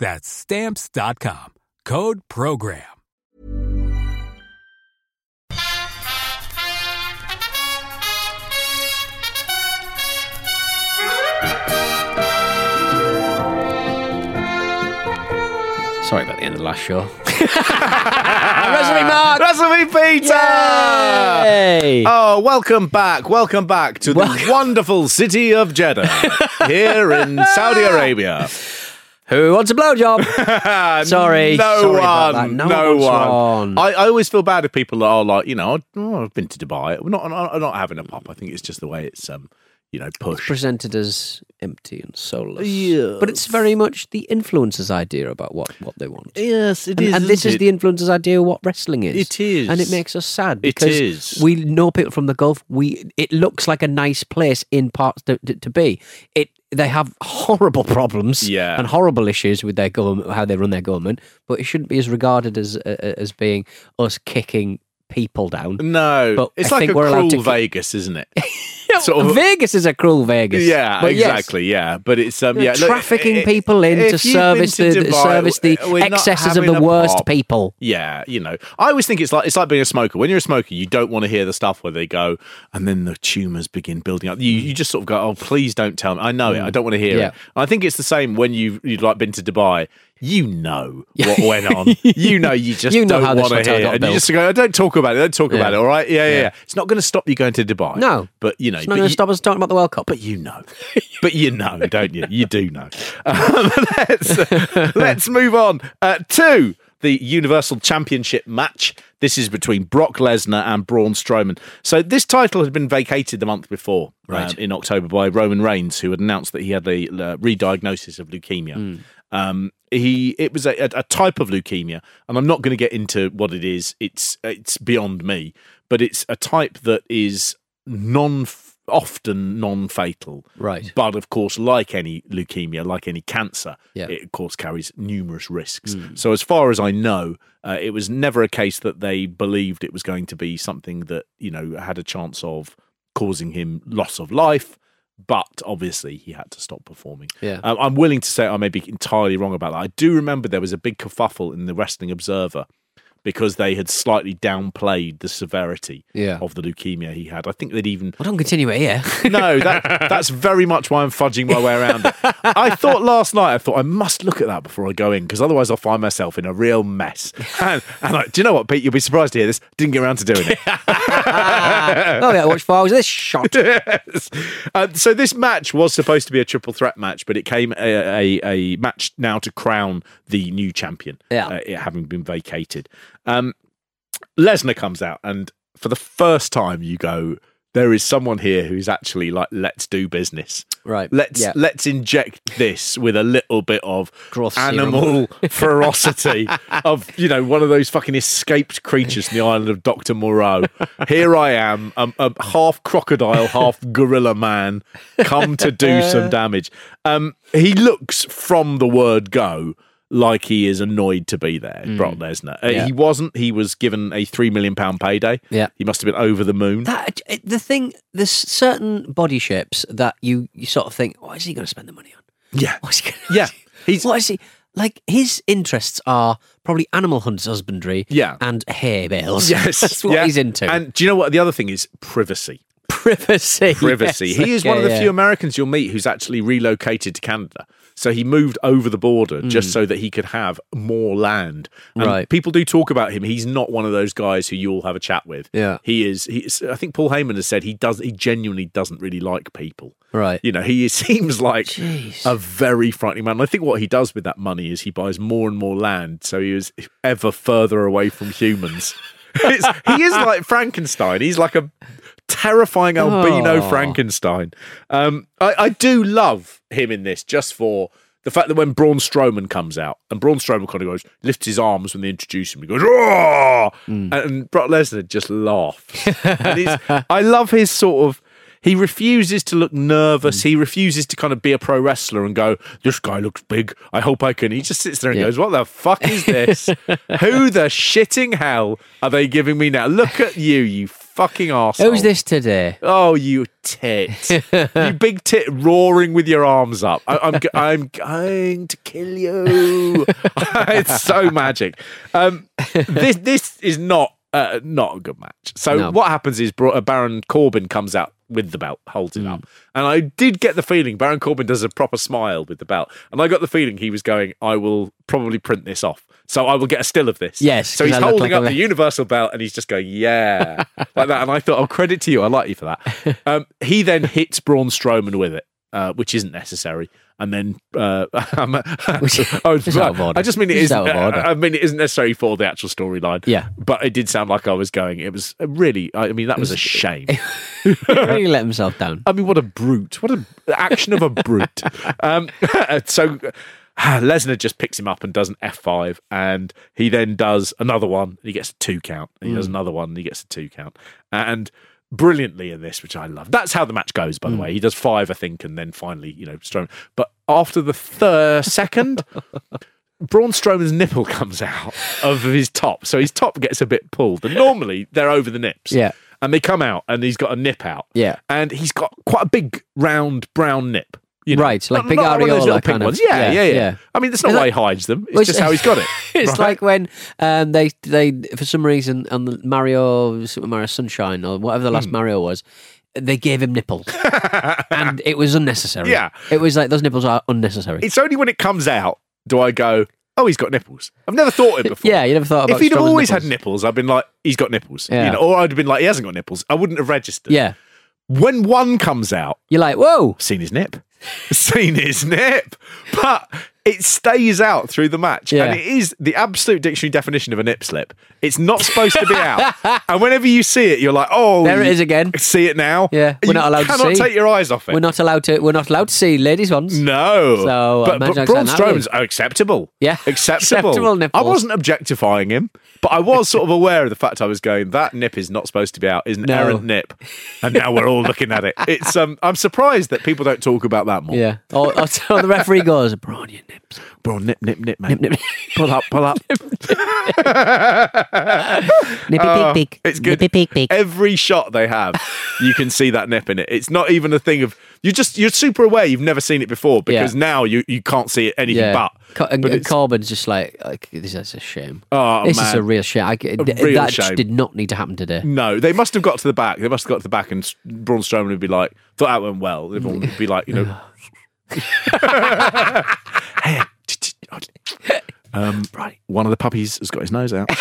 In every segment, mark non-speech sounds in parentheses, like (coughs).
That's Stamps.com. Code PROGRAM. Sorry about the end of the last show. (laughs) Wrestling Mark! Wrestling Peter! Yay! Oh, welcome back. Welcome back to the wonderful city of Jeddah (laughs) here in Saudi Arabia. Who wants a blowjob? (laughs) Sorry. No Sorry one. No No, one wants one. one. I, I always feel bad if people are like, you know, oh, I've been to Dubai. We're not, I'm not, having a pop. I think it's just the way it's, um, you know, pushed. Presented as empty and soulless. Yes. But it's very much the influencer's idea about what, what they want. Yes, it and, is, and this isn't it? the influencer's idea of what wrestling is. It is. And it makes us sad It because is. we know people from the Gulf. We It looks like a nice place in parts to, to, to be. It They have horrible problems Yeah. and horrible issues with their government, how they run their government, but it shouldn't be as regarded as uh, as being us kicking people down. No, But it's I like a cruel Vegas, isn't it? (laughs) Sort of, Vegas is a cruel Vegas. Yeah, But yes, exactly. Yeah, but it's um, yeah, trafficking i- i- people in to you've service to the Dubai, service the excesses of the worst pop. people. Yeah, you know, I always think it's like it's like being a smoker. When you're a smoker, you don't want to hear the stuff where they go and then the tumors begin building up. You you just sort of go, oh, please don't tell me. I know it. I don't want to hear Mm. Yeah. it. I think it's the same when you you've like been to Dubai. You know what went on. (laughs) You know you just You know don't how this want to hotel hear. got. And you just go, don't talk about it. Don't talk about it. All right. Yeah, yeah. Yeah. It's not going to stop you going to Dubai. No. but you know, It's not going to stop us talking about the World Cup. but you know, but you know, don't you? You do know. (laughs) Um, (laughs) let's let's move on uh, to the Universal Championship match. This is between Brock Lesnar and Braun Strowman. So this title had been vacated the month before, Right. um, in October, by Roman Reigns, who had announced that he had a uh, re-diagnosis of leukemia. Um, he it was a, a, type of leukemia, and I'm not going to get into what it is. It's it's beyond me, but it's a type that is non often non-fatal Right. but of course like any leukemia like any cancer Yeah. it of course carries numerous risks so as far as i know uh, it was never a case that they believed it was going to be something that you know had a chance of causing him loss of life but obviously he had to stop performing Yeah. um, i'm willing to say i may be entirely wrong about that i do remember there was a big kerfuffle in the wrestling observer because they had slightly downplayed the severity Yeah. of the leukemia he had i think they'd even Well, don't continue it here. (laughs) no, that (laughs) that's very much why I'm fudging my way around it. I thought last night, I thought I must look at that before I go in because otherwise I'll find myself in a real mess. (laughs) And, and like, do you know what, Pete? You'll be surprised to hear this. Didn't get around to doing it. oh, yeah, watch of this shot. Yes. Um, so this match was supposed to be a triple threat match, but it came a, a, a match now to crown the new champion. Yeah. uh, it having been vacated. Um, Lesnar comes out, and for the first time, you go. There is someone here who's actually like, let's do business. Right, Let's yeah. let's inject this with a little bit of serum. animal (laughs) ferocity of you know one of those fucking escaped creatures from the island of Doctor Moreau. Here I am, um, a half crocodile, half gorilla man, come to do some (laughs) damage. Um, he looks from the word go like he is annoyed to be there, Brock Lesnar. Uh, Mm. Yeah. He wasn't. He was given a three million pound payday. Yeah. he must have been over the moon. That the thing, there's certain body shapes that you you sort of think, what is he going to spend the money on? yeah, What's he going yeah. (laughs) He's What is he like? His interests are probably animal hunts, husbandry, Yeah. and hay bales. (laughs) yes, that's what yeah. he's into. And do you know what? The other thing is privacy. privacy, (laughs) privacy. Yes, he is one of the yeah. few Americans you'll meet who's actually relocated to Canada. So he moved over the border just mm. so that he could have more land. And. Right. People do talk about him. He's not one of those guys who you'll have a chat with. Yeah. He is. He's, I think Paul Heyman has said he does. He genuinely doesn't really like people. Right. You know, he (laughs) seems like Jeez. a very frightening man. And I think what he does with that money is he buys more and more land, so he is ever further away from humans. (laughs) It's, he is like Frankenstein. He's like a terrifying albino Oh. Frankenstein. Um, I, I do love him in this, just for the fact that when Braun Strowman comes out, and Braun Strowman kind of goes, lifts his arms when they introduce him, he goes, oh, and Brock Lesnar just laughs. (laughs) I love his sort of. He refuses to look nervous. He refuses to kind of be a pro wrestler and go, "This guy looks big. I hope I can." He just sits there and Yeah. goes, "What the fuck is this? (laughs) Who the shitting hell are they giving me now? Look at you, you fucking arsehole. Who's this today? Oh, you tit. (laughs) you big tit roaring with your arms up. I, I'm, g- I'm going to kill you. (laughs) it's so magic. Um, this, this is not, uh, not a good match. So No. what happens is uh, Baron Corbin comes out with the belt, holds it Mm. up. And I did get the feeling Baron Corbin does a proper smile with the belt. And I got the feeling he was going, I will probably print this off. So I will get a still of this. Yes, So he's holding like up the universal belt and he's just going, yeah, (laughs) like that. And I thought, oh, credit to you. I like you for that. (laughs) Um, he then hits Braun Strowman with it, uh, which isn't necessary. And then, uh, (laughs) I'm, Which- it's (laughs) out of order. I just mean it It's isn't. out of order. I mean it isn't necessary for the actual storyline. Yeah. but it did sound like I was going. It was really. I mean, that was, a shame. (laughs) he really let himself down. I mean, what a brute! What a action of a brute! Um, so (sighs) Lesnar just picks him up and does an F five, and he then does another one. And he gets a two count. And he does another one. And he gets a two count. And brilliantly in this, which I love. That's how the match goes. By the hmm. way, he does five, I think, and then finally, you know, Strowman. But after the third second. (laughs) Braun Strowman's nipple comes out of his top, so his top gets a bit pulled. And normally they're over the nips, Yeah. And they come out, and he's got a nip out, Yeah. and he's got quite a big round brown nip. You know? Right, like Not- big not of those little pink ones. Yeah, yeah, yeah, yeah. I mean, that's not Is why that- he hides them. It's just how he's got it. (laughs) It's right? like when um, they they for some reason on the Mario Super Mario Sunshine or whatever the last Hmm. Mario was, they gave him nipples, (laughs) and it was unnecessary. Yeah. it was like those nipples are unnecessary. it's only when it comes out do I go, oh, he's got nipples. I've never thought it (laughs) before. yeah, you never thought about. If he'd have always nipples. had nipples, I've been like, he's got nipples. Yeah. You know, or I'd have been like, he hasn't got nipples. I wouldn't have registered. yeah, When one comes out, you're like, whoa, seen his nip, seen his nip, but it stays out through the match, Yeah. and it is the absolute dictionary definition of a nip slip. It's not supposed to be out, (laughs) and whenever you see it, you're like, oh, There it is again. See it now? Yeah, we're you not allowed to see. cannot take your eyes off it. we're not allowed to. We're not allowed to see ladies' ones. No. So, but, imagine but how Braun exciting that acceptable. Yeah. (laughs) Acceptable. Acceptable nipples. I wasn't objectifying him, but I was sort of aware of the fact I was going, that nip is not supposed to be out, is an No. errant nip. And now we're all looking at it. It's um I'm surprised that people don't talk about that more. Yeah, or, or, the referee goes, "Braun, your nips." Braun, nip, nip, nip, mate. Nip, nip. (laughs) Pull up, pull up. (laughs) Nippy Oh, pig pig. It's good. Nippy pig pig. Every shot they have, you can see that nip in it. It's not even a thing of you just you're super aware you've never seen it before because Yeah. now you, you can't see it anything Yeah, but. Co- and, but and just like, like this is a shame. Oh, this man. is a real shame. I, real that shame. did not need to happen today. No, they must have got to the back. They must have got to the back, and Braun Strowman would be like, "Thought that went well." Everyone would be like, you know, hey, t- t- um, (laughs) right, one of the puppies has got his nose out. (laughs)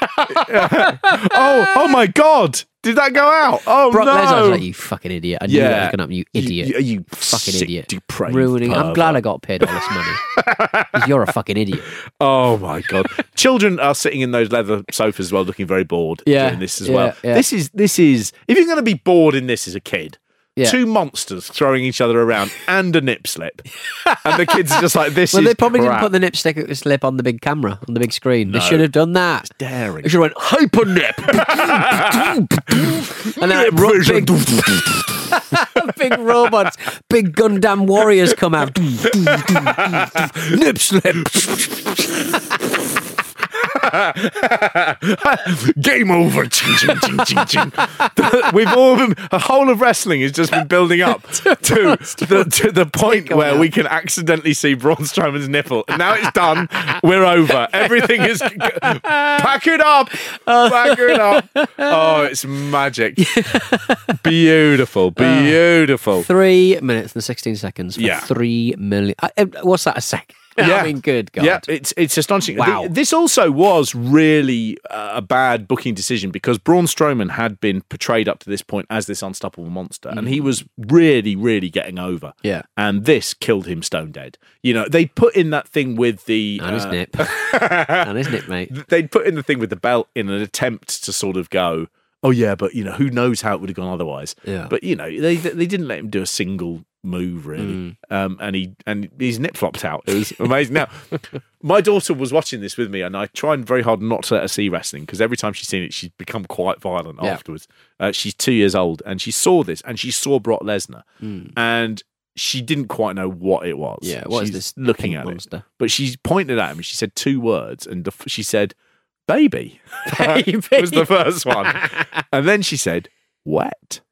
(laughs) oh, oh my God! Did that go out? Oh Brock no! Lesnar was like, you fucking idiot. I knew that was Yeah. going to happen, you idiot. You, you fucking sick, idiot. depraved Ruining. I'm glad I got paid all this money. 'Cause you're a fucking idiot. Oh my god! Children are sitting in those leather sofas as well, looking very bored Yeah, doing this as yeah, well. yeah. This is this is if you're going to be bored in this as a kid. Yeah. Two monsters throwing each other around (laughs) and a nip slip, and the kids are just like this. Is. Well, they probably crap. didn't put the nip stick slip on the big camera, on the big screen. They should have done that. It's daring. They should have went hyper nip. (laughs) and then big, (laughs) big robots, big Gundam warriors come out. Nip slip. (laughs) Game over. Ching, ching, ching, ching, ching. We've all been, a whole of wrestling has just been building up (laughs) to, the, to the point where we can accidentally see Braun Strowman's nipple. And now it's done. We're over. Everything is. Pack it up. Pack it up. Oh, it's magic. (laughs) Beautiful. Uh, Beautiful. Three minutes and 16 seconds for Yeah. three million. I- I- What's that, a second? (laughs) I mean, good God. Yeah, it's it's astonishing. Wow. Th- This also was really uh, a bad booking decision because Braun Strowman had been portrayed up to this point as this unstoppable monster, and he was really, really getting over. Mm. Yeah. and this killed him stone dead. You know, they put in that thing with the And his uh, nip. (laughs) and his nip, mate. they'd put in the thing with the belt in an attempt to sort of go, oh yeah, but you know, who knows how it would have gone otherwise. Yeah. But you know, they they didn't let him do a single move really, Mm. um, and he and his nip flopped out. It was amazing. now, (laughs) my daughter was watching this with me, and I tried very hard not to let her see wrestling because every time she's seen it, she's become quite violent Yeah. afterwards. Uh, she's two years old, and she saw this, and she saw Brock Lesnar, Mm. and. She didn't quite know what it was. Yeah, what is She's this looking at monster? it, but she pointed at him. and She said two words, and the, she said, "Baby." (laughs) Baby. was the first one. (laughs) And then she said, wet.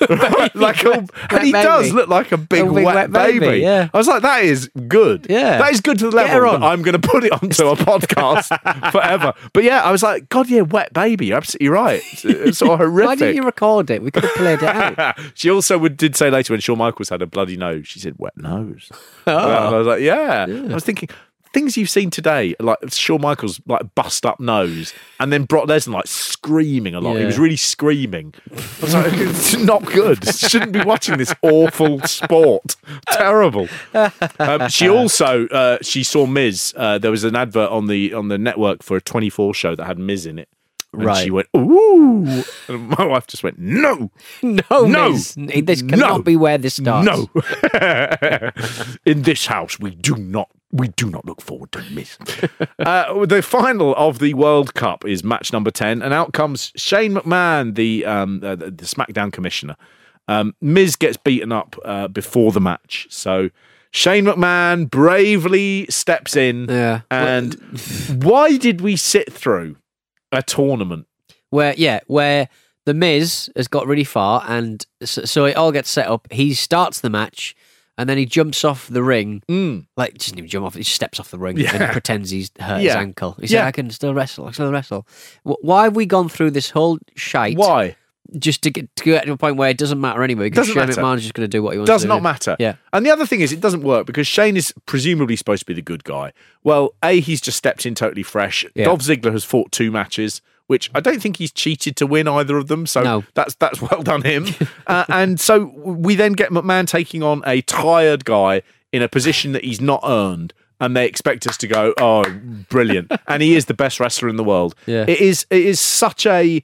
(laughs) like a, and he baby. does look like a big, A big wet, wet baby. baby, yeah. I was like, that is good. Yeah. That is good to the level that I'm going to put it onto a (laughs) podcast forever. But yeah, I was like, God, yeah, wet baby. You're absolutely right. It's, it's sort of horrific. Why didn't you record it? We could have played it out. (laughs) she also would, did say later when Shawn Michaels had a bloody nose, she said, wet nose. Oh. And I was like, yeah. I was thinking, things you've seen today, like Shawn Michaels, like bust up nose, and then Brock Lesnar, like screaming a lot. He was really screaming. I was like, (laughs) it's not good. Shouldn't be watching this awful sport. Terrible. Um, she also, uh, she saw Miz. Uh, there was an advert on the on the network for a 24 show that had Miz in it. And Right. she went, ooh. And my wife just went, no. No, No. This cannot No. be where this starts. No. (laughs) In this house, we do not we do not look forward to miss. (laughs) uh, the final of the World Cup is match number ten, and out comes Shane McMahon, the um, uh, the the SmackDown commissioner. Um, Miz gets beaten up uh, before the match, so Shane McMahon bravely steps in. Yeah. And why did we sit through a tournament? Where, yeah, where the Miz has got really far, and so, so it all gets set up. He starts the match, and then he jumps off the ring. Mm. Like, doesn't even jump off, he just steps off the ring Yeah. and (laughs) pretends he's hurt his ankle. He said, Yeah. I can still wrestle, I can still wrestle. Why have we gone through this whole shite? Why? Just to get, to get to a point where it doesn't matter anyway, because Doesn't Shane matter. McMahon's just going to do what he wants does to not matter. Yeah. And the other thing is, it doesn't work because Shane is presumably supposed to be the good guy. Well, A, he's just stepped in totally fresh. Yeah. Dolph Ziggler has fought two matches, which I don't think he's cheated to win either of them. So No. that's that's well done him. (laughs) uh, and so we then get McMahon taking on a tired guy in a position that he's not earned. And they expect us to go, oh, brilliant! (laughs) and he is the best wrestler in the world. Yeah. It is. It is such a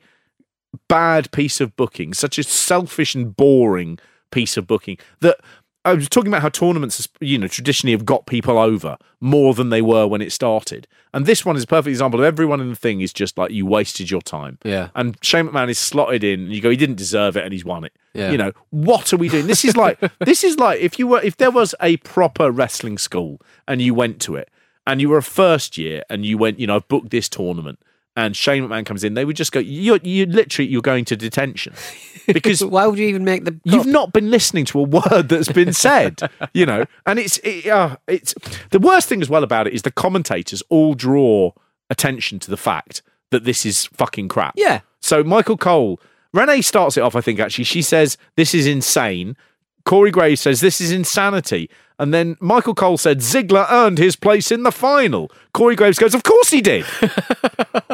bad piece of booking, such a selfish and boring piece of booking that I was talking about how tournaments, you know, traditionally have got people over more than they were when it started. And this one is a perfect example of everyone in the thing is just like you wasted your time. Yeah. And Shane McMahon is slotted in and you go, he didn't deserve it and he's won it. Yeah. You know, what are we doing? This is like (laughs) this is like if you were if there was a proper wrestling school and you went to it and you were a first year and you went, you know, I've booked this tournament and Shane McMahon comes in, they would just go, You're you literally you're going to detention. (laughs) Because Why would you even make the. You've not been listening to a word that's been said, (laughs) you know, and it's it, uh, it's the worst thing as well about it is the commentators all draw attention to the fact that this is fucking crap. Yeah. So Michael Cole, Renee starts it off. I think actually she says this is insane. Corey Graves says this is insanity, and then Michael Cole said Ziggler earned his place in the final. Corey Graves goes, of course he did. (laughs)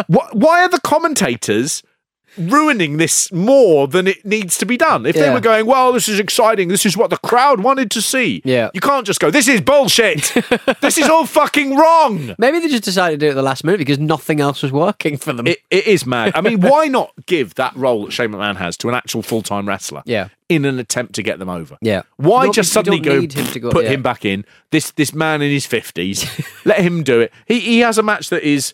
Wh- Why are the commentators? Ruining this more than it needs to be done. If they were going, well, this is exciting, this is what the crowd wanted to see. Yeah. You can't just go, this is bullshit. (laughs) this is all fucking wrong. Maybe they just decided to do it at the last minute because nothing else was working for them. It, it is mad. I mean, why not give that role that Shane McMahon has to an actual full time wrestler? Yeah. In an attempt to get them over. Yeah. Why No, just suddenly go, him go- put yeah. him back in? This this man in his fifties, let him do it. He he has a match that is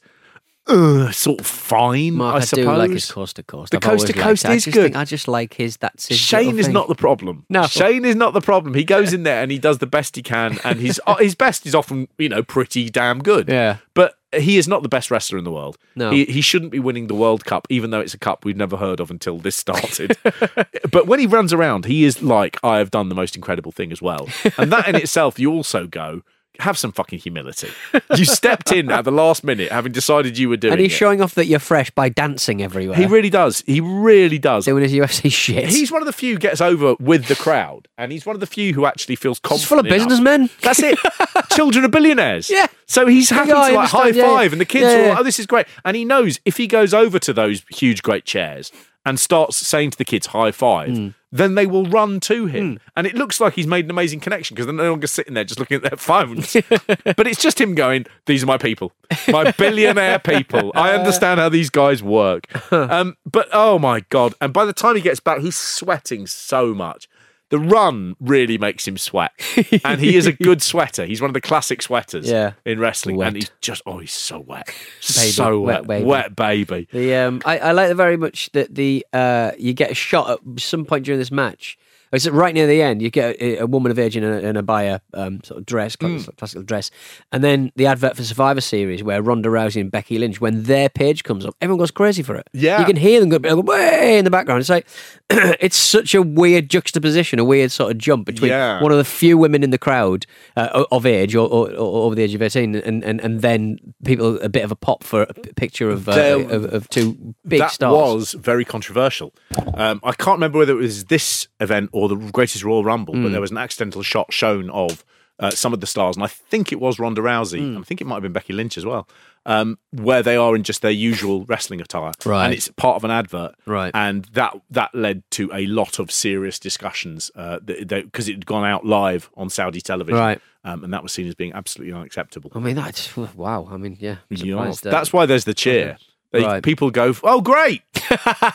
uh, sort of fine. Mark, I, I, suppose. do like his coast to coast. The I've coast to coast is good. I just like his. That's his. Shane is thing. not the problem. No. Shane is not the problem. He goes in there and he does the best he can, and his (laughs) uh, his best is often you know pretty damn good. Yeah. but he is not the best wrestler in the world. No. he, he shouldn't be winning the World Cup, even though it's a cup we've never heard of until this started. (laughs) but when he runs around, he is like, I have done the most incredible thing as well, and that in itself, you also go. Have some fucking humility. You stepped in at the last minute, having decided you were doing And he's it. showing off that you're fresh by dancing everywhere. he really does. He really does. doing his UFC shit. He's one of the few who gets over with the crowd, and he's one of the few who actually feels confident. He's full of enough. businessmen. That's it. (laughs) Children of billionaires. Yeah. So he's happy Yeah, to like high five, yeah. and the kids Yeah, are all, yeah. oh, this is great. And he knows if he goes over to those huge, great chairs and starts saying to the kids high five, Hmm. Then they will run to him. And it looks like he's made an amazing connection because they're no longer sitting there just looking at their phones. (laughs) but it's just him going, These are my people, my billionaire people. I understand how these guys work. Um, but oh my God. And by the time he gets back, he's sweating so much. The run really makes him sweat. (laughs) And he is a good sweater. He's one of the classic sweaters Yeah. in wrestling. Wet. And he's just, oh, he's so wet. so wet wet. baby. Wet baby. The um, I, I like very much that the uh, you get a shot at some point during this match. It's right near the end. You get a, a woman of age in a, in abaya um, sort of dress, Hmm. classical, dress, and then the advert for Survivor Series where Ronda Rousey and Becky Lynch, when their page comes up, everyone goes crazy for it. Yeah. you can hear them go, go way in the background. It's like (clears throat) it's such a weird juxtaposition, a weird sort of jump between Yeah. one of the few women in the crowd uh, of age or, or, or over the age of eighteen, and, and, and then people a bit of a pop for a picture of uh, There- of, of two big that stars. That was very controversial. Um, I can't remember whether it was this event or the Greatest Royal Rumble, Hmm. but there was an accidental shot shown of uh, some of the stars, and I think it was Ronda Rousey. Hmm. I think it might have been Becky Lynch as well, um, where they are in just their usual wrestling attire, Right. And it's part of an advert, Right. And that that led to a lot of serious discussions because it had gone out live on Saudi television, Right. Um, and that was seen as being absolutely unacceptable. I mean, that's wow. I mean, yeah, Yeah. uh, That's why there's the cheer. They, Right. People go, oh, great.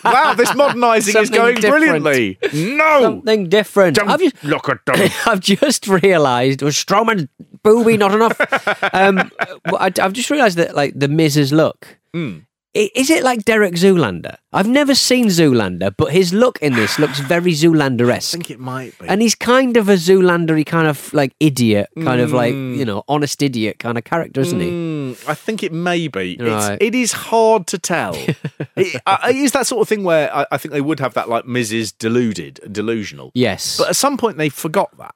wow, this (laughs) modernising is going different. brilliantly. No. something different. Don't I've just, look at (laughs) them. I've just realised was Strowman booby not enough. (laughs) um, I, have just realised that like the Miz's look. Hmm. I- Is it like Derek Zoolander? I've never seen Zoolander, but his look in this looks very Zoolander I think it might be. And he's kind of a Zoolandery kind of like idiot, kind of like, Hmm. you know, honest idiot kind of character, isn't he? Mm, I think it may be. It's, Right. it is hard to tell. (laughs) it, uh, it is that sort of thing where I, I think they would have that like Mrs. deluded, delusional. Yes. But at some point they forgot that,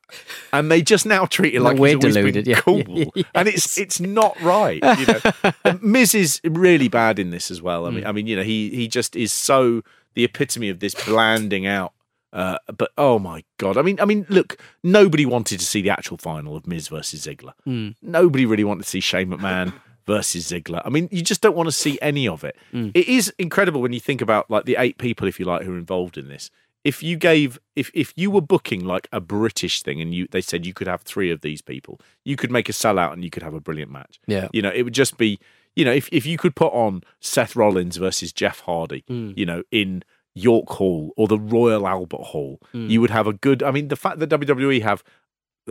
and they just now treat it like we're he's deluded, yeah. cool, (laughs) and it's it's not right. You know, (laughs) is really bad in this as well. I mean, I mean, you know, he he just is so the epitome of this blanding out. Uh, but oh my god! I mean, I mean, look, nobody wanted to see the actual final of Miz versus Ziggler. Hmm. Nobody really wanted to see Shane McMahon (laughs) versus Ziggler. I mean, you just don't want to see any of it. Hmm. It is incredible when you think about like the eight people, if you like, who are involved in this. If you gave, if if you were booking like a British thing, and you they said you could have three of these people, you could make a sellout and you could have a brilliant match. Yeah. you know, it would just be, you know, if if you could put on Seth Rollins versus Jeff Hardy, Hmm. you know, in York Hall or the Royal Albert Hall, Hmm. you would have a good. I mean, the fact that WWE have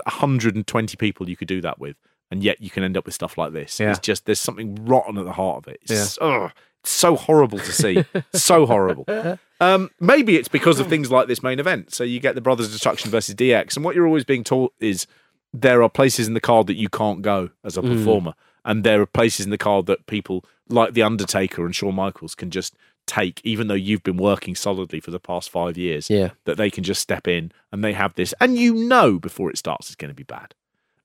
120 people you could do that with, and yet you can end up with stuff like this. Yeah. It's just there's something rotten at the heart of it. It's, ugh, it's so horrible to see, (laughs) so horrible. Um, maybe it's because of things like this main event. So you get the Brothers of Destruction versus DX, and what you're always being taught is there are places in the card that you can't go as a performer, and there are places in the card that people like the Undertaker and Shawn Michaels can just take, even though you've been working solidly for the past five years Yeah. that they can just step in and they have this, and you know before it starts it's going to be bad.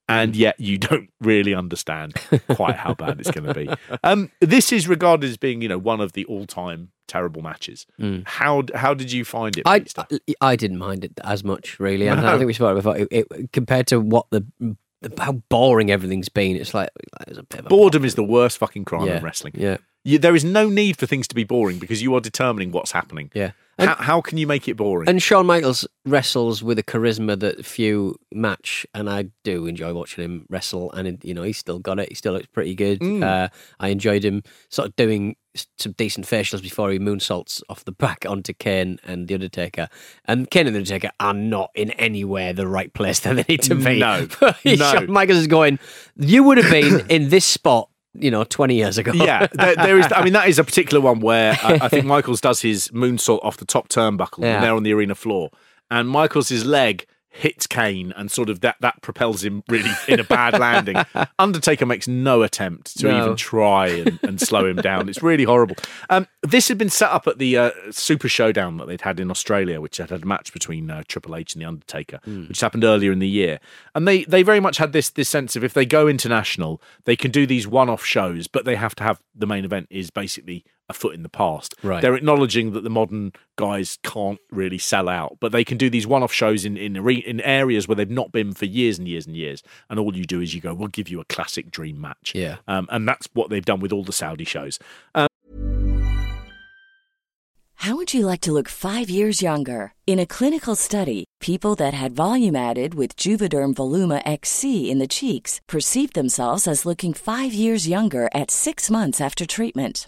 And yet you don't really understand quite how bad it's going to be. Um, this is regarded as being, you know, one of the all-time terrible matches. How how did you find it? I, I I didn't mind it as much really, and I No. think we spoke about it, it compared to what the, the how boring everything's been. It's like it's a bit of a Boredom is the worst fucking crime yeah, in wrestling. Yeah, You, there is no need for things to be boring because you are determining what's happening. yeah. How, how can you make it boring? And Shawn Michaels wrestles with a charisma that few match, and I do enjoy watching him wrestle. And it, you know, he's still got it. He still looks pretty good. Mm. Uh, I enjoyed him sort of doing some decent facials before he moonsaults off the back (laughs) onto Kane and the Undertaker. And Kane and the Undertaker are not in anywhere the right place that they need to be. No. (laughs) No. Shawn Michaels is going. You would have been (coughs) in this spot you know, 20 years ago. yeah, (laughs) there, there is. I mean, that is a particular one where I, I think (laughs) Michaels does his moonsault off the top turnbuckle Yeah. and they're on the arena floor, and Michaels' leg hits Kane and sort of that that propels him really in a bad (laughs) landing. Undertaker makes no attempt to No. even try and, and slow him down. It's really horrible. Um, this had been set up at the uh, Super Showdown that they'd had in Australia, which had had a match between uh, Triple H and the Undertaker, which happened earlier in the year. And they they very much had this this sense of if they go international, they can do these one off shows, but they have to have the main event is basically a foot in the past. Right. They're acknowledging that the modern guys can't really sell out, but they can do these one-off shows in in, in areas where they've not been for years and years and years. And all you do is you go, "We'll give you a classic dream match." Yeah. um, and that's what they've done with all the Saudi shows. Um, How would you like to look five years younger? In a clinical study, people that had volume added with Juvederm Voluma XC in the cheeks perceived themselves as looking five years younger at six months after treatment.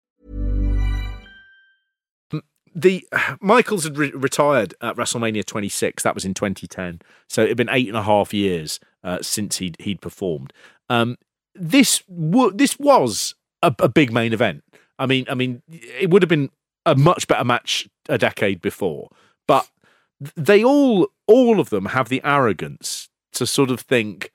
The (sighs) Michaels had re- retired at WrestleMania 26. That was in 2010. So it had been eight and a half years uh, since he'd he'd performed. Um, this w- this was a, a big main event. I mean, I mean, it would have been a much better match a decade before, but they all all of them have the arrogance to sort of think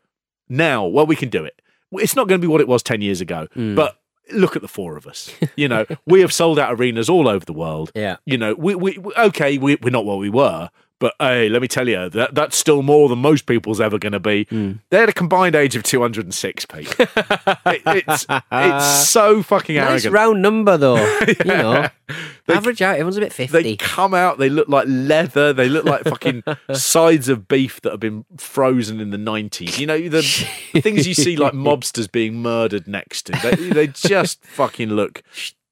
now, well, we can do it. It's not going to be what it was 10 years ago, but look at the four of us. You know, we have sold out arenas all over the world. (laughs) Yeah. You know, we, we okay, we, we're not what we were, but hey, let me tell you, that that's still more than most people's ever going to be. Hmm. They had a combined age of 206, Pete. (laughs) It- it's, it's so fucking Nice arrogant. round number, though. (laughs) You know, average out, everyone's a bit 50. They come out, they look like leather, they look like fucking (laughs) sides of beef that have been frozen in the 90s. You know, the things you see like mobsters being murdered next to. They, they just fucking look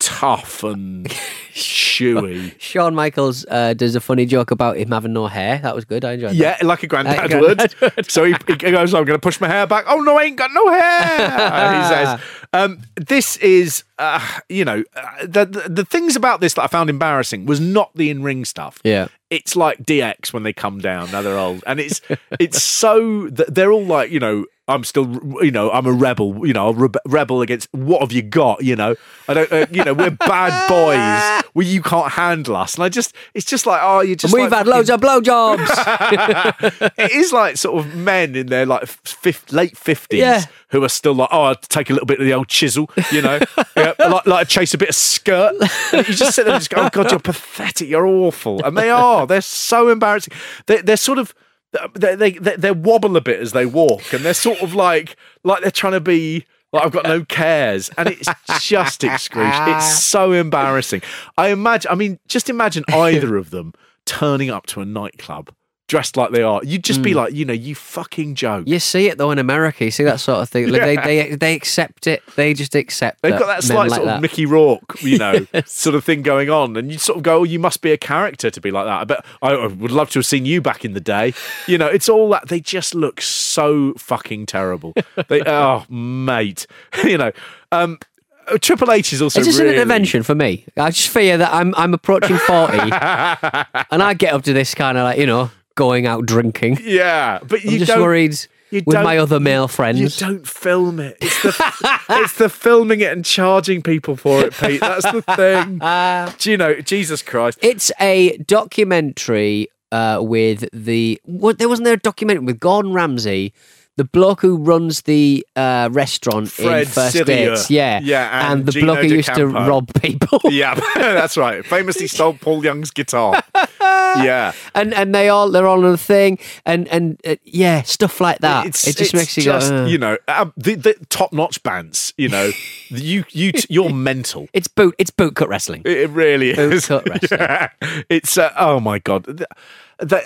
tough and (laughs) chewy. Shawn Michaels uh, does a funny joke about him having no hair. That was good. I enjoyed Yeah, that. like a granddad Like (laughs) a granddad (laughs) would. So he, he goes, I'm going to push my hair back. Oh, no, I ain't got no hair. he says, um, This is, uh, you know, uh, the, the, the things about this that I found embarrassing was not the in ring stuff. Yeah. It's like DX when they come down. Now they're old. And it's it's so, they're all like, you know, I'm still, you know, I'm a rebel. You know, a rebe- rebel against what have you got? You know, I don't, uh, you know, we're bad (laughs) boys. Well, you can't handle us, and I just, it's just like, oh, you just. And we've like had loads of blowjobs. (laughs) (laughs) it is like sort of men in their like fifth, late fifties Yeah. who are still like, oh, I'll take a little bit of the old chisel, you know, yeah, like, like chase a bit of skirt. And you just sit there and just go, oh god, you're pathetic, you're awful, and they are. They're so embarrassing. They, they're sort of. They, they they they wobble a bit as they walk, and they're sort of like like they're trying to be like I've got no cares, and it's just excruciating. It's so embarrassing. I imagine. I mean, just imagine (laughs) either of them turning up to a nightclub dressed like they are. You'd just be like, you know, you fucking joke. you see it though in America. You see that sort of thing. Like, Yeah. they, they they accept it. They just accept. They've got that slight like sort that. of Mickey Rourke, you know, (laughs) sort of thing going on, and you sort of go, "Oh, you must be a character to be like that." I bet I I would love to have seen you back in the day. You know, it's all that they just look so fucking terrible. They, (laughs) oh, mate, (laughs) you know. Um, uh, Triple H is also Is this really, an intervention for me? I just fear that I'm I'm approaching forty, and I get up to this kind of like you know going out drinking. Yeah, but I'm you just don't. worried with my other male friends. You don't film it. It's the (laughs) it's the filming it and charging people for it, Pete. That's the thing. (laughs) Do you know? Jesus Christ. It's a documentary uh, with the what? There wasn't there a documentary with Gordon Ramsay, the bloke who runs the uh, restaurant Fred in First. Dates, yeah, Yeah, and the Gino bloke who used to rob people, (laughs) Yeah, (laughs) that's right. Famously stole Paul Young's guitar. (laughs) Yeah. and and they all they're all on a thing, and and uh, yeah, stuff like that. It's, it just makes you just, go. "Ugh." you know, uh, the, the top-notch bands, you know, you, you, you're mental. It's boot. It's boot cut wrestling. It it really Boot is. cut wrestling. Yeah. It's uh, oh my god. The, the,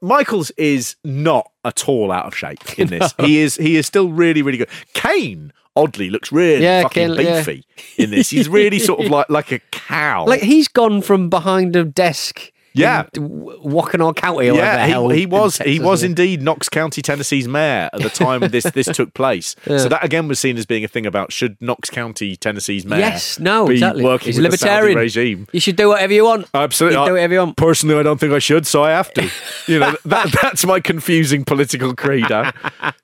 Michaels is not at all out of shape (laughs) in this. He is he is still really really good. Kane oddly looks really Yeah, fucking Kane- yeah. beefy in this. He's really sort of (laughs) like like a cow. Like he's gone from behind a desk, Yeah. in W- County, or whatever the yeah, hell he, he was he was indeed Knox County, Tennessee's mayor at the time (laughs) this this took place. So that again was seen as being a thing about should Knox County, Tennessee's mayor Yes, no, be exactly. working He's a with the Saudi libertarian. regime. You should do whatever you want. Absolutely. You do whatever you want. Personally, I don't think I should, so I have to. (laughs) You know, that, that's my confusing political credo.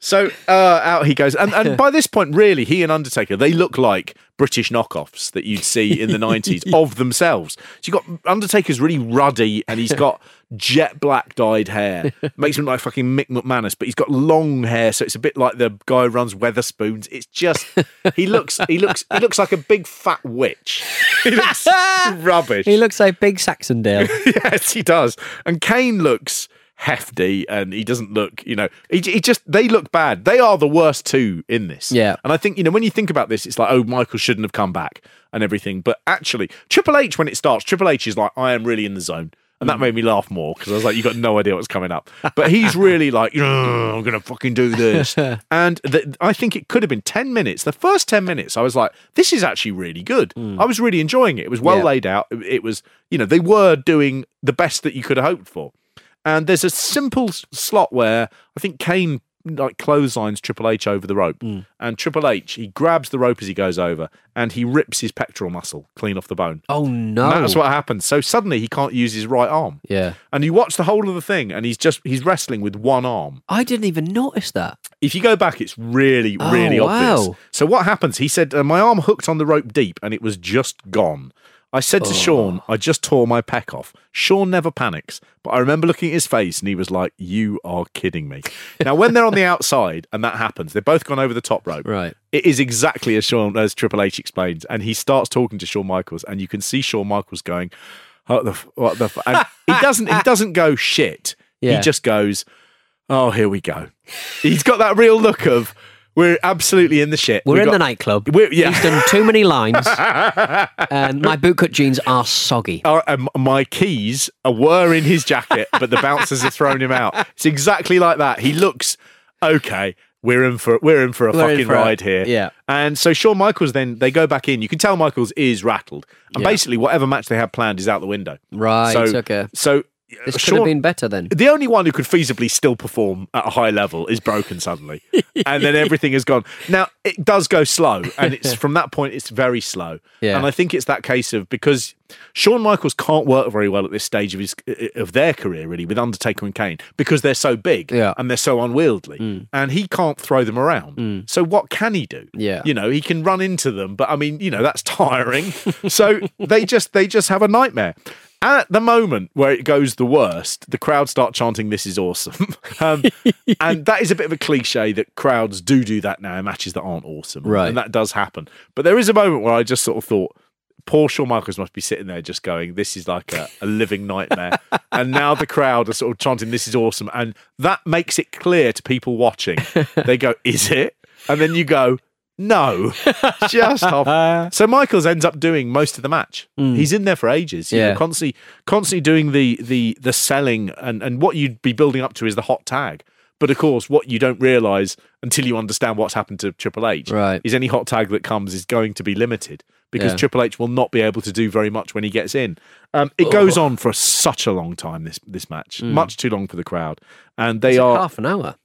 So uh, out he goes. And, and (laughs) by this point, really, he and Undertaker, they look like British knockoffs that you'd see in the (laughs) 90s of themselves. So you've got Undertaker's really ruddy and he's got jet black dyed hair. (laughs) Makes him like fucking Mick McManus, but he's got long hair, so it's a bit like the guy who runs Wetherspoons. It's just he looks he looks he looks like a big fat witch. (laughs) He looks rubbish. He looks like Big Saxondale. yes, he does. And Kane looks hefty and he doesn't look, you know, he, he just, they look bad. They are the worst two in this. Yeah. And I think, you know, when you think about this, it's like, oh, Michael shouldn't have come back and everything. But actually, Triple H, when it starts, Triple H is like, I am really in the zone. And that mm. made me laugh more because I was like, you got no idea what's coming up. But he's (laughs) really like, I'm going to fucking do this. (laughs) and the, I think it could have been 10 minutes. The first 10 minutes, I was like, this is actually really good. Mm. I was really enjoying it. It was well Yeah. laid out. It was, you know, they were doing the best that you could have hoped for. And there's a simple slot where I think Kane like clotheslines Triple H over the rope, Mm. and Triple H he grabs the rope as he goes over, and he rips his pectoral muscle clean off the bone. Oh no! And that's what happens. So suddenly he can't use his right arm, Yeah, and you watch the whole of the thing, and he's just he's wrestling with one arm. I didn't even notice that. If you go back, it's really, Oh, really obvious. wow. So what happens? He said, uh, "My arm hooked on the rope deep, and it was just gone." I said Oh. to Shawn, "I just tore my pec off." Shawn never panics, but I remember looking at his face, and he was like, "You are kidding me." (laughs) now, when they're on the outside and that happens, they've both gone over the top rope. Right. It is exactly as Shawn as Triple H explains, and he starts talking to Shawn Michaels, and you can see Shawn Michaels going, "What the? f- What the?" f-" And he doesn't. He doesn't go shit. Yeah. He just goes, "Oh, here we go." He's got that real look of we're absolutely in the shit. We're We've in got- the nightclub. We're, yeah. He's done too many lines, and (laughs) my bootcut jeans are soggy. Our- um, my keys were in his jacket, but the bouncers have thrown him out. It's exactly like that. He looks okay. We're in for we're in for a We're in fucking for a- ride here. yeah. And so Shawn Michaels then they go back in. You can tell Michaels is rattled, and basically whatever match they had planned is out the window. Right, So okay. so This could have been better then. the only one who could feasibly still perform at a high level is broken suddenly, (laughs) and then everything has gone. Now it does go slow, and it's (laughs) from that point it's very slow. Yeah. And I think it's that case of because Shawn Michaels can't work very well at this stage of his of their career, really, with Undertaker and Kane because they're so big Yeah. and they're so unwieldy, mm. and he can't throw them around. Mm. So what can he do? Yeah. you know he can run into them, but I mean, you know that's tiring. (laughs) so they just they just have a nightmare. At the moment where it goes the worst, the crowd start chanting, "This is awesome," (laughs) um, and that is a bit of a cliche that crowds do do that now in matches that aren't awesome, Right. And that does happen. But there is a moment where I just sort of thought, poor Shawn Michaels must be sitting there just going, "This is like a, a living nightmare." (laughs) and now the crowd are sort of chanting, "This is awesome," and that makes it clear to people watching. They go, "Is it?" And then you go, "No, (laughs) just off." Uh. So Michaels ends up doing most of the match. Mm. He's in there for ages, you know, Yeah. constantly, constantly doing the the the selling, and and what you'd be building up to is the hot tag. But of course, what you don't realise until you understand what's happened to Triple H Right. is any hot tag that comes is going to be limited because Yeah. Triple H will not be able to do very much when he gets in. Um, it goes oh. on for such a long time. This this match, mm. much too long for the crowd, and they It's like are. half an hour.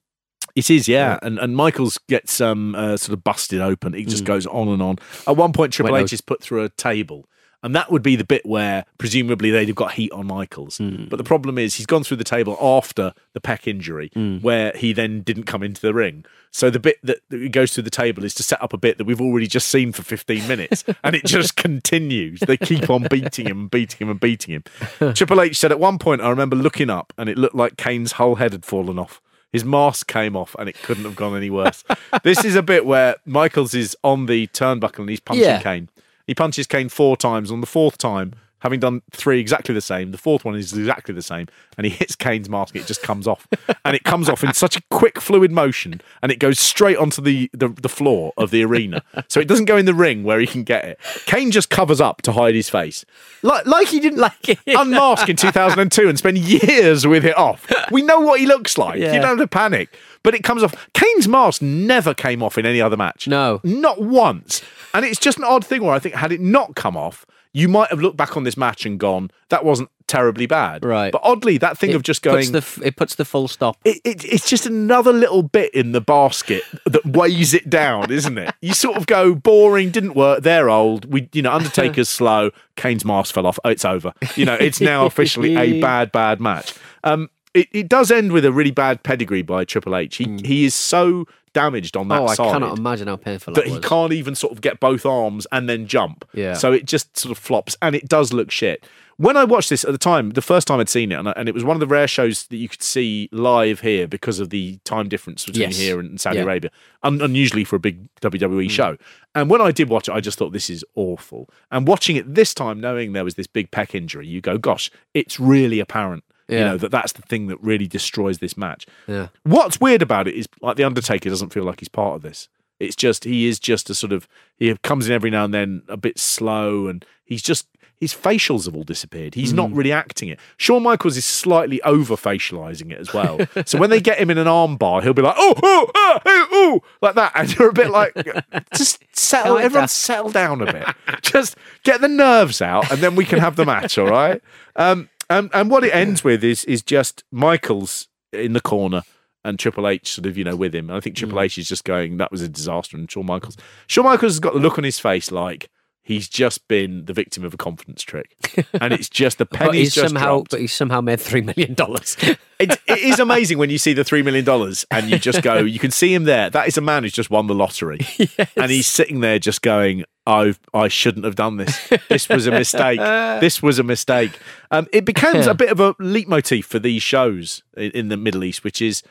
It is, yeah, and and Michaels gets um uh, sort of busted open. It Mm. just goes on and on. At one point, Triple Wait. H is put through a table. And that would be the bit where presumably they'd have got heat on Michaels. Mm. But the problem is he's gone through the table after the pec injury, Mm. where he then didn't come into the ring. So the bit that, that goes through the table is to set up a bit that we've already just seen for 15 minutes. (laughs) and it just continues. They keep on beating him and beating him and beating him. Triple H said at one point, I remember looking up and it looked like Kane's whole head had fallen off. His mask came off and it couldn't have gone any worse. (laughs) this is a bit where Michaels is on the turnbuckle and he's punching Yeah. Kane. He punches Kane four times. On the fourth time, having done three exactly the same, the fourth one is exactly the same, and he hits Kane's mask. It just comes off, (laughs) and it comes off in such a quick, fluid motion, and it goes straight onto the, the the floor of the arena. So it doesn't go in the ring where he can get it. Kane just covers up to hide his face, like like he didn't Like- (laughs) it. unmask in 2002 and spend years with it off. We know what he looks like. Yeah. You don't have to panic. But it comes off. Kane's mask never came off in any other match. No. Not once. And it's just an odd thing where I think had it not come off, you might have looked back on this match and gone, that wasn't terribly bad. Right. But oddly, that thing It of just puts going. the f- it puts the full stop. it, it, it's just another little bit in the basket that weighs it down, isn't it? You sort of go boring, didn't work. They're old. We, you know, Undertaker's (laughs) slow. Kane's mask fell off. Oh, it's over. You know, it's now (laughs) officially a bad, bad match. Um, it, it does end with a really bad pedigree by Triple H. He he is so damaged on that. Oh, I side cannot imagine how painful that, that he was. can't even sort of get both arms and then jump. Yeah. So it just sort of flops and it does look shit. When I watched this at the time, the first time I'd seen it, and, I- and it was one of the rare shows that you could see live here because of the time difference between Yes. here and Saudi Yeah. Arabia, un- unusually for a big WWE hmm. show. And when I did watch it, I just thought this is awful. And watching it this time, knowing there was this big pec injury, you go, gosh, it's really apparent. You know that that's the thing that really destroys this match. Yeah. What's weird about it is like the Undertaker doesn't feel like he's part of this. It's just he is just a sort of he comes in every now and then a bit slow, and he's just his facials have all disappeared. He's not really acting it. Shawn Michaels is slightly over facializing it as well. (laughs) so when they get him in an arm bar, he'll be like oh oh oh, oh like that, and you're a bit like (laughs) just settle, everyone settle down a bit. just get the nerves out, and then we can have the match. All right. (laughs) Um, and, and what it ends with is is just Michaels in the corner and Triple H sort of, you know, with him. And I think Triple mm. H is just going, that was a disaster. And Shawn Michaels, Shawn Michaels has got the look on his face like he's just been the victim of a confidence trick. (laughs) And it's just the he's just somehow, dropped. but he's somehow made three million dollars. (laughs) It, it is amazing when you see the $3 million and you just go, you can see him there. That is a man who's just won the lottery. (laughs) And he's sitting there just going, I I shouldn't have done this. This was a mistake. This was a mistake. Um, it becomes a bit of a leitmotif for these shows in, in the Middle East, which is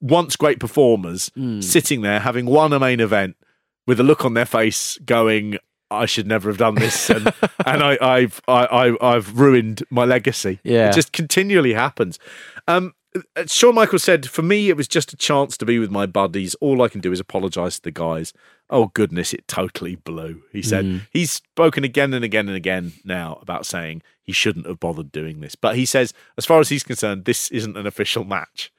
once great performers sitting there having won a main event with a look on their face going, I should never have done this, and (laughs) and I, I've I, I, I've ruined my legacy. Yeah. it just continually happens. Um, uh, Shawn Michaels said, "For me, it was just a chance to be with my buddies. All I can do is apologise to the guys." Oh goodness, it totally blew. He said he's spoken again and again and again now about saying he shouldn't have bothered doing this, but he says, as far as he's concerned, this isn't an official match.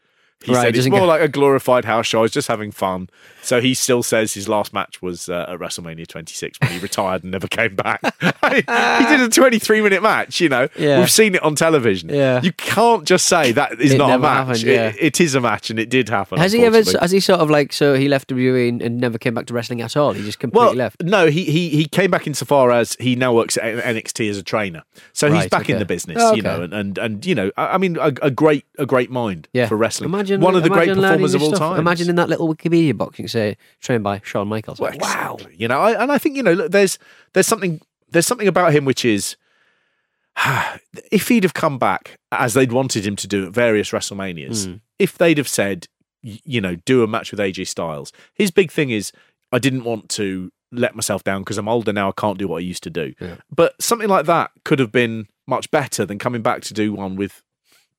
He Right, said it's more like a glorified house show. I was just having fun. So he still says his last match was uh, at WrestleMania 26 when he retired and never (laughs) came back. (laughs) he did a 23 minute match. You know, Yeah. we've seen it on television. Yeah. you can't just say that is It not a match. happened, It- it is a match, and it did happen. Has he ever? Has he sort of like? So he left WWE and, and never came back to wrestling at all. He just completely Well, left. no, he, he he came back insofar as he now works at NXT as a trainer, so he's Right, back in the business, Oh, you know, and, and and you know, I, I mean, a, a great a great mind Yeah. for wrestling. Imagine one of the great performers of all time. Imagine in that little Wikipedia box you can say trained by Shawn Michaels. Well, wow. You know, I, and I think you know, look, there's there's something there's something about him which is, (sighs) if he'd have come back as they'd wanted him to do at various WrestleManias, Mm. if they'd have said, you know, do a match with AJ Styles, his big thing is, I didn't want to let myself down because I'm older now. I can't do what I used to do. Yeah. But something like that could have been much better than coming back to do one with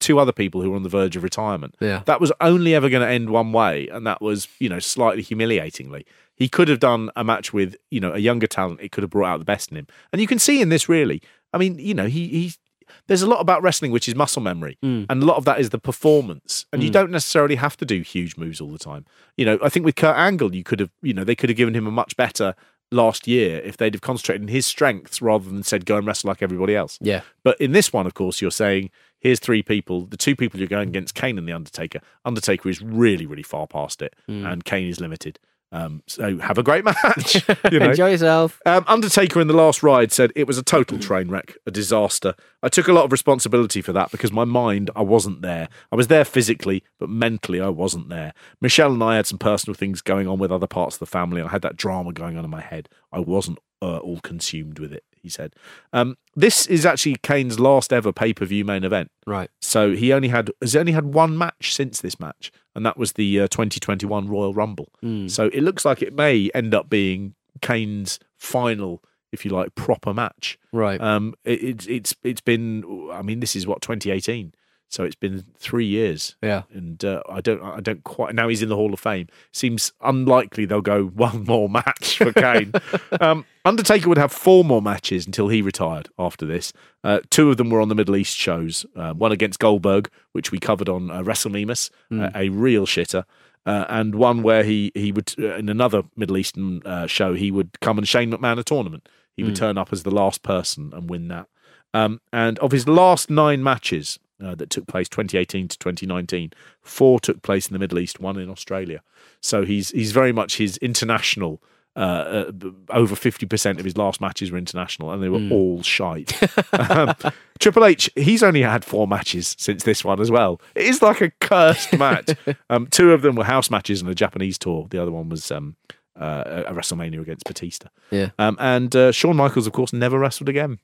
two other people who were on the verge of retirement. Yeah. That was only ever going to end one way, and that was, you know, slightly humiliatingly. He could have done a match with, you know, a younger talent. It could have brought out the best in him, and you can see in this really. I mean, you know, he he's there's a lot about wrestling which is muscle memory, Mm. and a lot of that is the performance. And you Mm. don't necessarily have to do huge moves all the time. You know, I think with Kurt Angle, you could have, you know, they could have given him a much better last year if they'd have concentrated on his strengths rather than said go and wrestle like everybody else. Yeah. But in this one, of course, you're saying here's three people. The two people you're going against, Kane and the Undertaker. Undertaker is really, really far past it, Mm. and Kane is limited. Um, so have a great (laughs) match. (laughs) you know. Enjoy yourself. Um, Undertaker in the last ride said it was a total train wreck, a disaster. I took a lot of responsibility for that because my mind, I wasn't there. I was there physically, but mentally, I wasn't there. Michelle and I had some personal things going on with other parts of the family. I had that drama going on in my head. I wasn't uh, all consumed with it, he said. Um, this is actually Kane's last ever pay per view main event. Right. So he only had has only had one match since this match, and that was the uh, 2021 Royal Rumble. Mm. So it looks like it may end up being Kane's final, if you like, proper match. Right. Um, it, it's it's it's been. I mean, this is what 2018. So it's been three years. Yeah. And uh, I don't I don't quite now he's in the Hall of Fame. Seems unlikely they'll go (laughs) one more match for Kane. (laughs) um, Undertaker would have four more matches until he retired after this. Uh, two of them were on the Middle East shows. Uh, one against Goldberg, which we covered on uh, WrestleMemus, uh, a real shitter. Uh, and one where he he would uh, in another Middle Eastern uh, show he would come and Shane McMahon a tournament. He would turn up as the last person and win that. Um, and of his last nine matches uh, that took place 2018 to 2019, four took place in the Middle East, one in Australia. So he's he's very much his international. Uh, uh, over 50% of his last matches were international and they were all shite. (laughs) um, Triple H, he's only had four matches since this one as well. It is like a cursed match. (laughs) Um, two of them were house matches on a Japanese tour. The other one was um, uh, a WrestleMania against Batista. Yeah. Um, and uh, Shawn Michaels, of course, never wrestled again.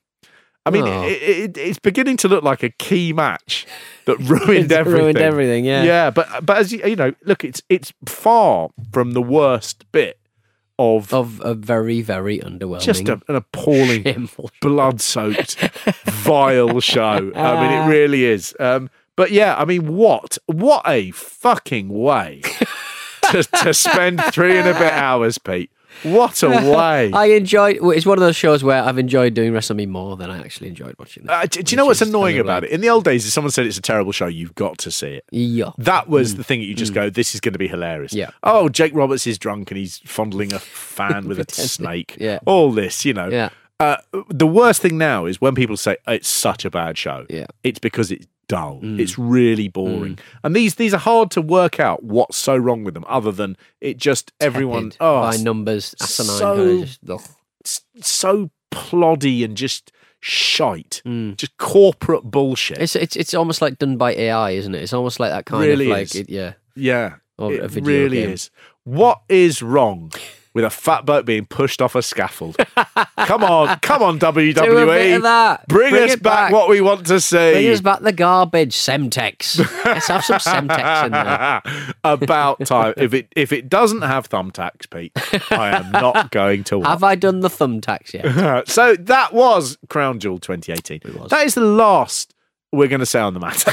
I mean, Oh. it, it, it's beginning to look like a key match that (laughs) ruined It's everything. ruined everything, yeah. yeah. But but as you, you know, look, it's it's far from the worst bit of Of a very, very underwhelming. just a, an appalling, (laughs) blood-soaked, vile show. I mean, it really is. Um, but yeah, I mean, what what a fucking way (laughs) to, to spend three and a bit hours, Pete. What a (laughs) way. I enjoyed. It's one of those shows where I've enjoyed doing WrestleMania more than I actually enjoyed watching. It. Uh, do, do you know what's annoying about it? In the old days, if someone said it's a terrible show, you've got to see it. Yeah. That was the thing that you just go, this is going to be hilarious. Mm. Yeah. Oh, Jake Roberts is drunk and he's fondling a fan (laughs) with a snake. Yeah. All this, you know. Yeah. Uh, the worst thing now is when people say it's such a bad show. Yeah. It's because it's dull. Mm. It's really boring. And these these are hard to work out what's so wrong with them, other than it just everyone oh by numbers, asinine. so- kind of just, so ploddy and just shite. Just corporate bullshit. Mm. It's it's it's almost like done by AI, isn't it? It's almost like that kind Really of like it, yeah. Yeah, Or it really game. is. What is wrong with a fat bloke being pushed off a scaffold? (laughs) come on, come on, WWE. (laughs) Do a bit of that. Bring, Bring us back, back. what we want to see. Bring us back the garbage, Semtex. Let's have some Semtex in there. (laughs) About time. If it if it doesn't have thumbtacks, Pete, I am not going to watch. Have I done the thumbtacks yet? so that was Crown Jewel 2018. That is the last we're going to say on the matter.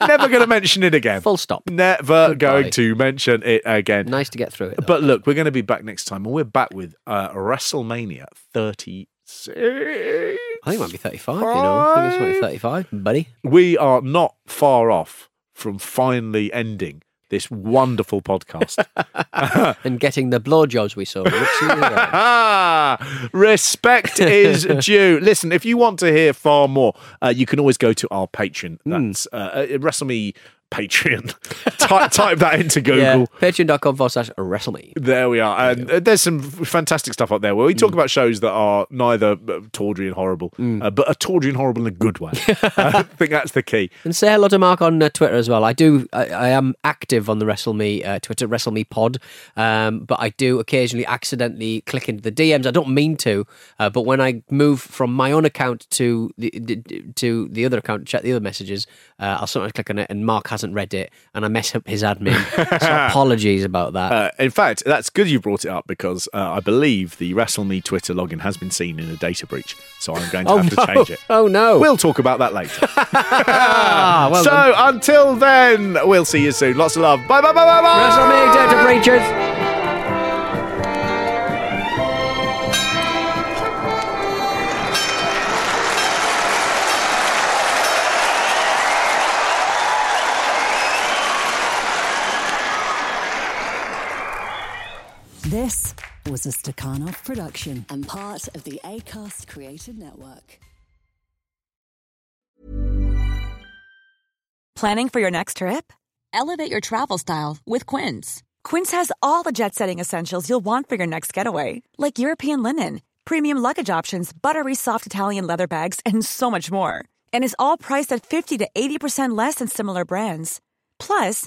(laughs) Never going to mention it again. Full stop. Never Goodbye. going to mention it again. Nice to get through it. though. But look, we're going to be back next time, and we're back with uh, WrestleMania 36. I think it might be 35, you know. I think it's might be 35, buddy. We are not far off from finally ending this wonderful podcast. (laughs) and getting the blowjobs we saw. (laughs) Respect is (laughs) due. Listen, if you want to hear far more, uh, you can always go to our Patreon. That's uh, uh, WrestleMe Patreon. (laughs) type, type that into Google. Yeah, patreon.com forward slash WrestleMe. There we are. And uh, there's some fantastic stuff up there where we talk about shows that are neither uh, tawdry and horrible, uh, but are tawdry and horrible in a good way. (laughs) I think that's the key. And say hello to Mark on uh, Twitter as well. I do. I, I am active on the WrestleMe uh, Twitter, WrestleMe Pod, um, but I do occasionally accidentally click into the DMs. I don't mean to, uh, but when I move from my own account to the to the other account, check the other messages, uh, I'll sometimes click on it, and Mark hasn't read it, and I mess up his admin. so (laughs) apologies about that. Uh, in fact, that's good you brought it up because uh, I believe the WrestleMe Twitter login has been seen in a data breach. So I'm going to oh have no! to change it. Oh no! We'll talk about that later. Ah, (laughs) (laughs) well so done. until then, we'll see you soon. Lots of love. Bye bye bye bye bye. WrestleMe Data Breachers. This was a Stakhanov production and part of the ACAST Created Network. Planning for your next trip? Elevate your travel style with Quince. Quince has all the jet setting essentials you'll want for your next getaway, like European linen, premium luggage options, buttery soft Italian leather bags, and so much more. And is all priced at 50 to 80% less than similar brands. Plus,